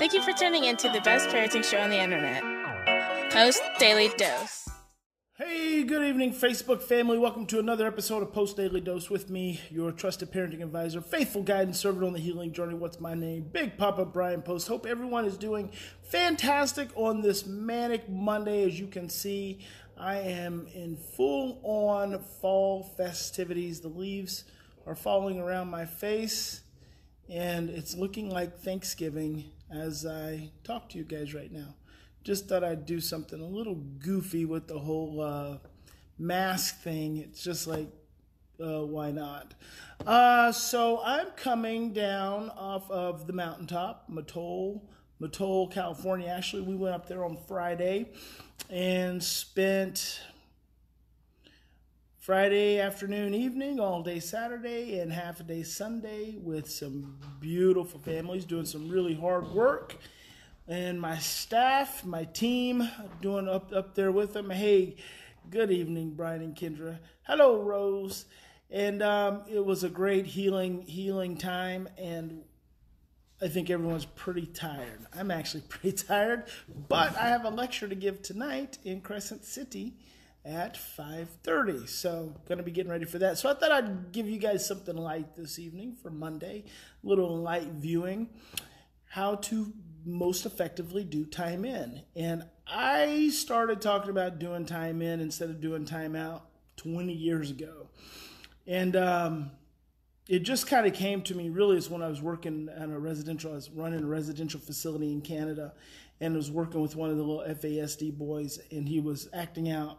Thank you for tuning in to the best parenting show on the internet, Post Daily Dose. Hey, good evening, Facebook family. Welcome to another episode of Post Daily Dose with me, your trusted parenting advisor, faithful guide and servant on the healing journey. What's my name? Big Papa Bryan Post. Hope everyone is doing fantastic on this manic Monday. As you can see, I am in full on fall festivities. The leaves are falling around my face, and it's looking like Thanksgiving as I talk to you guys right now just thought I'd do something a little goofy with the whole uh, mask thing. It's just like, uh, why not? Uh, so I'm coming down off of the mountaintop, Mattole, Mattole, California. Actually, we went up there on Friday and spent Friday afternoon, evening, all day Saturday, and half a day Sunday with some beautiful families doing some really hard work and my staff, my team, doing up up there with them. Hey, good evening, Brian and Kendra. Hello, Rose. And um, it was a great healing healing time, and I think everyone's pretty tired. I'm actually pretty tired, but I have a lecture to give tonight in Crescent City at 5:30. So, to be getting ready for that. So, I thought I'd give you guys something light this evening for Monday, a little light viewing. How to most effectively do time in. And I started talking about doing time in instead of doing time out 20 years ago. And um, it just kind of came to me really is when I was working at a residential, I was running a residential facility in Canada and was working with one of the little FASD boys and he was acting out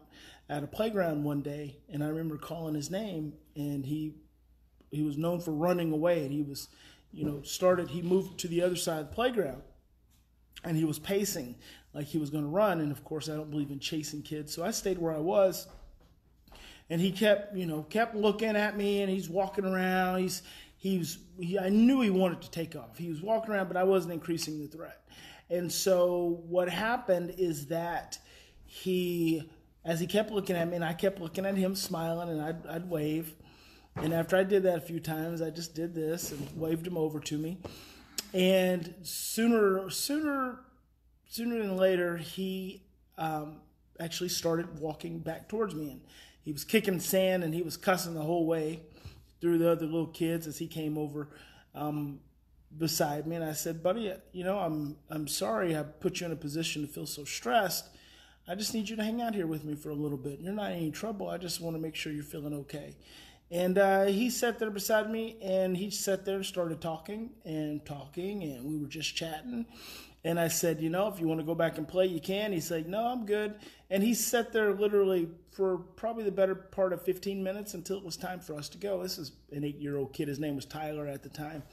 at a playground one day and I remember calling his name and he he was known for running away and he was you know started he moved to the other side of the playground and he was pacing like he was going to run. And of course, I don't believe in chasing kids, so I stayed where I was. And he kept, you know, kept looking at me, and he's walking around. He's he was he, I knew he wanted to take off. He was walking around, but I wasn't increasing the threat. And so what happened is that he, as he kept looking at me, and I kept looking at him, smiling, and I'd, I'd wave. And after I did that a few times, I just did this and waved him over to me. And sooner, sooner, sooner than later, he um, actually started walking back towards me, and he was kicking sand and he was cussing the whole way through the other little kids as he came over um, beside me. And I said, "Buddy, you know, I'm I'm sorry I put you in a position to feel so stressed. I just need you to hang out here with me for a little bit. You're not in any trouble. I just want to make sure you're feeling okay." And uh, he sat there beside me and he sat there and started talking and talking and we were just chatting. And I said, you know, if you want to go back and play, you can. He said, no, I'm good. And he sat there literally for probably the better part of 15 minutes until it was time for us to go. This is an eight year old kid. His name was Tyler at the time.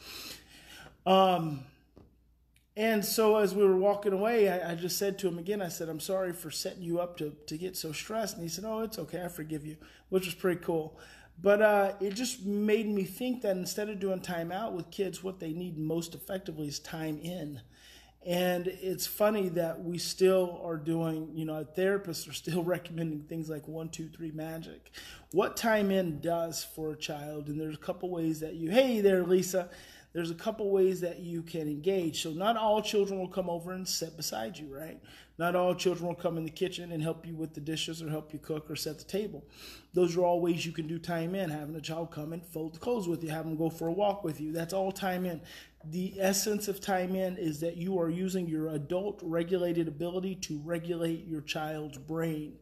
Um, and so as we were walking away, I, I, just said to him again, I said, I'm sorry for setting you up to, to get so stressed. And he said, Oh, it's okay. I forgive you, which was pretty cool. But uh, it just made me think that instead of doing time out with kids, what they need most effectively is time in. And it's funny that we still are doing, you know, therapists are still recommending things like one, two, three magic. What time in does for a child, and there's a couple ways that you, hey there, Lisa, there's a couple ways that you can engage. So not all children will come over and sit beside you, right? Not all children will come in the kitchen and help you with the dishes or help you cook or set the table. Those are all ways you can do time in. Having a child come and fold the clothes with you, have them go for a walk with you. That's all time in. The essence of time in is that you are using your adult regulated ability to regulate your child's brain.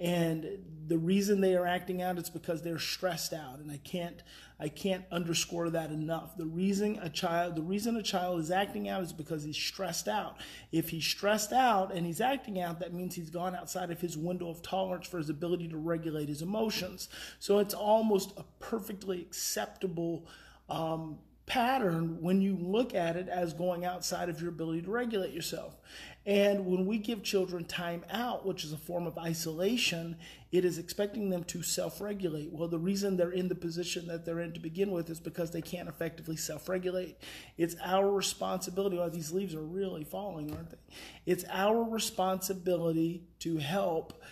And the reason they are acting out is because they're stressed out. And I can't I can't underscore that enough. The reason a child the reason a child is acting out is because he's stressed out. If he's stressed out and he's acting out, that means he's gone outside of his window of tolerance for his ability to regulate his emotions. So it's almost a perfectly acceptable um, pattern when you look at it as going outside of your ability to regulate yourself. And when we give children time out, which is a form of isolation, it is expecting them to self regulate. Well, the reason they're in the position that they're in to begin with is because they can't effectively self regulate. It's our responsibility. Oh, these leaves are really falling, aren't they? It's our responsibility to help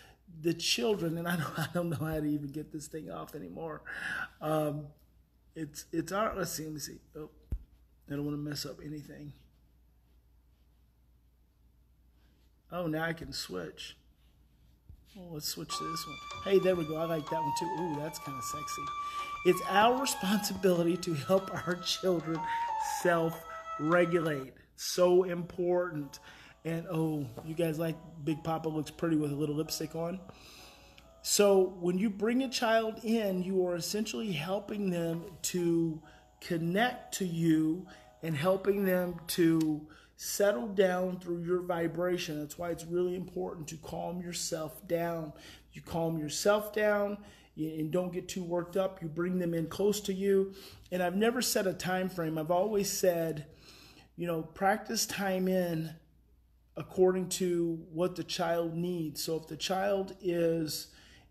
the children, and I don't, I don't know how to even get this thing off anymore. Um, it's it's our let's see let me see. Oh, I don't want to mess up anything. Oh, now I can switch. Well, let's switch to this one. Hey, there we go. I like that one too. Ooh, that's kind of sexy. It's our responsibility to help our children self regulate. So important. And oh, you guys like Big Papa looks pretty with a little lipstick on. So when you bring a child in, you are essentially helping them to connect to you and helping them to settle down through your vibration. That's why it's really important to calm yourself down. You calm yourself down and don't get too worked up. You bring them in close to you. And I've never set a time frame. I've always said, you know, practice time in according to what the child needs. So if the child is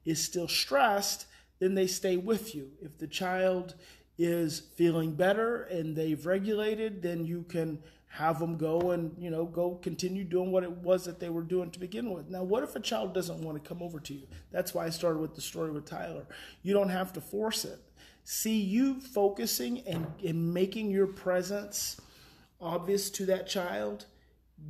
is still stressed, then they stay with you. If the child is feeling better and they've regulated, then you can have them go and you know go continue doing what it was that they were doing to begin with. Now, what if a child doesn't want to come over to you? That's why I started with the story with Tyler. You don't have to force it. See you focusing and, and making your presence obvious to that child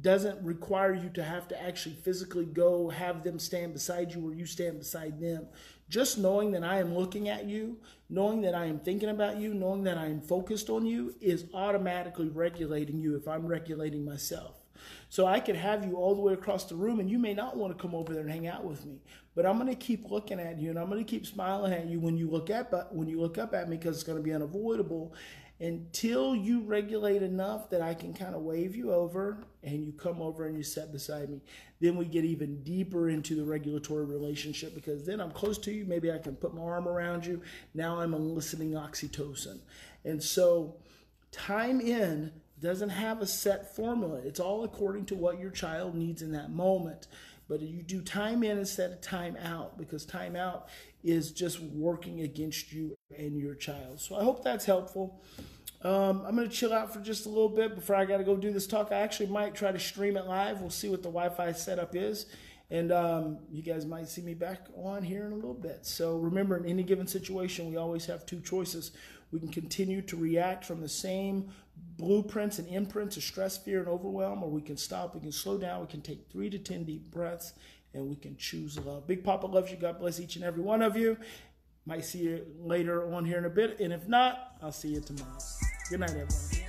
doesn't require you to have to actually physically go have them stand beside you or you stand beside them. Just knowing that I am looking at you, knowing that I am thinking about you, knowing that I am focused on you is automatically regulating you if I'm regulating myself. So I could have you all the way across the room and you may not want to come over there and hang out with me. But I'm going to keep looking at you and I'm going to keep smiling at you when you look at when you look up at me because it's going to be unavoidable until you regulate enough that I can kind of wave you over and you come over and you sit beside me. Then we get even deeper into the regulatory relationship because then I'm close to you. Maybe I can put my arm around you. Now I'm eliciting oxytocin. And so time in doesn't have a set formula. It's all according to what your child needs in that moment. But you do time in instead of time out because time out is just working against you and your child. So I hope that's helpful. Um, I'm going to chill out for just a little bit before I got to go do this talk. I actually might try to stream it live. We'll see what the Wi Fi setup is. And um, you guys might see me back on here in a little bit. So remember, in any given situation, we always have two choices. We can continue to react from the same blueprints and imprints of stress, fear, and overwhelm, or we can stop, we can slow down, we can take three to 10 deep breaths, and we can choose love. Big Papa loves you. God bless each and every one of you. Might see you later on here in a bit. And if not, I'll see you tomorrow. Good night, everyone.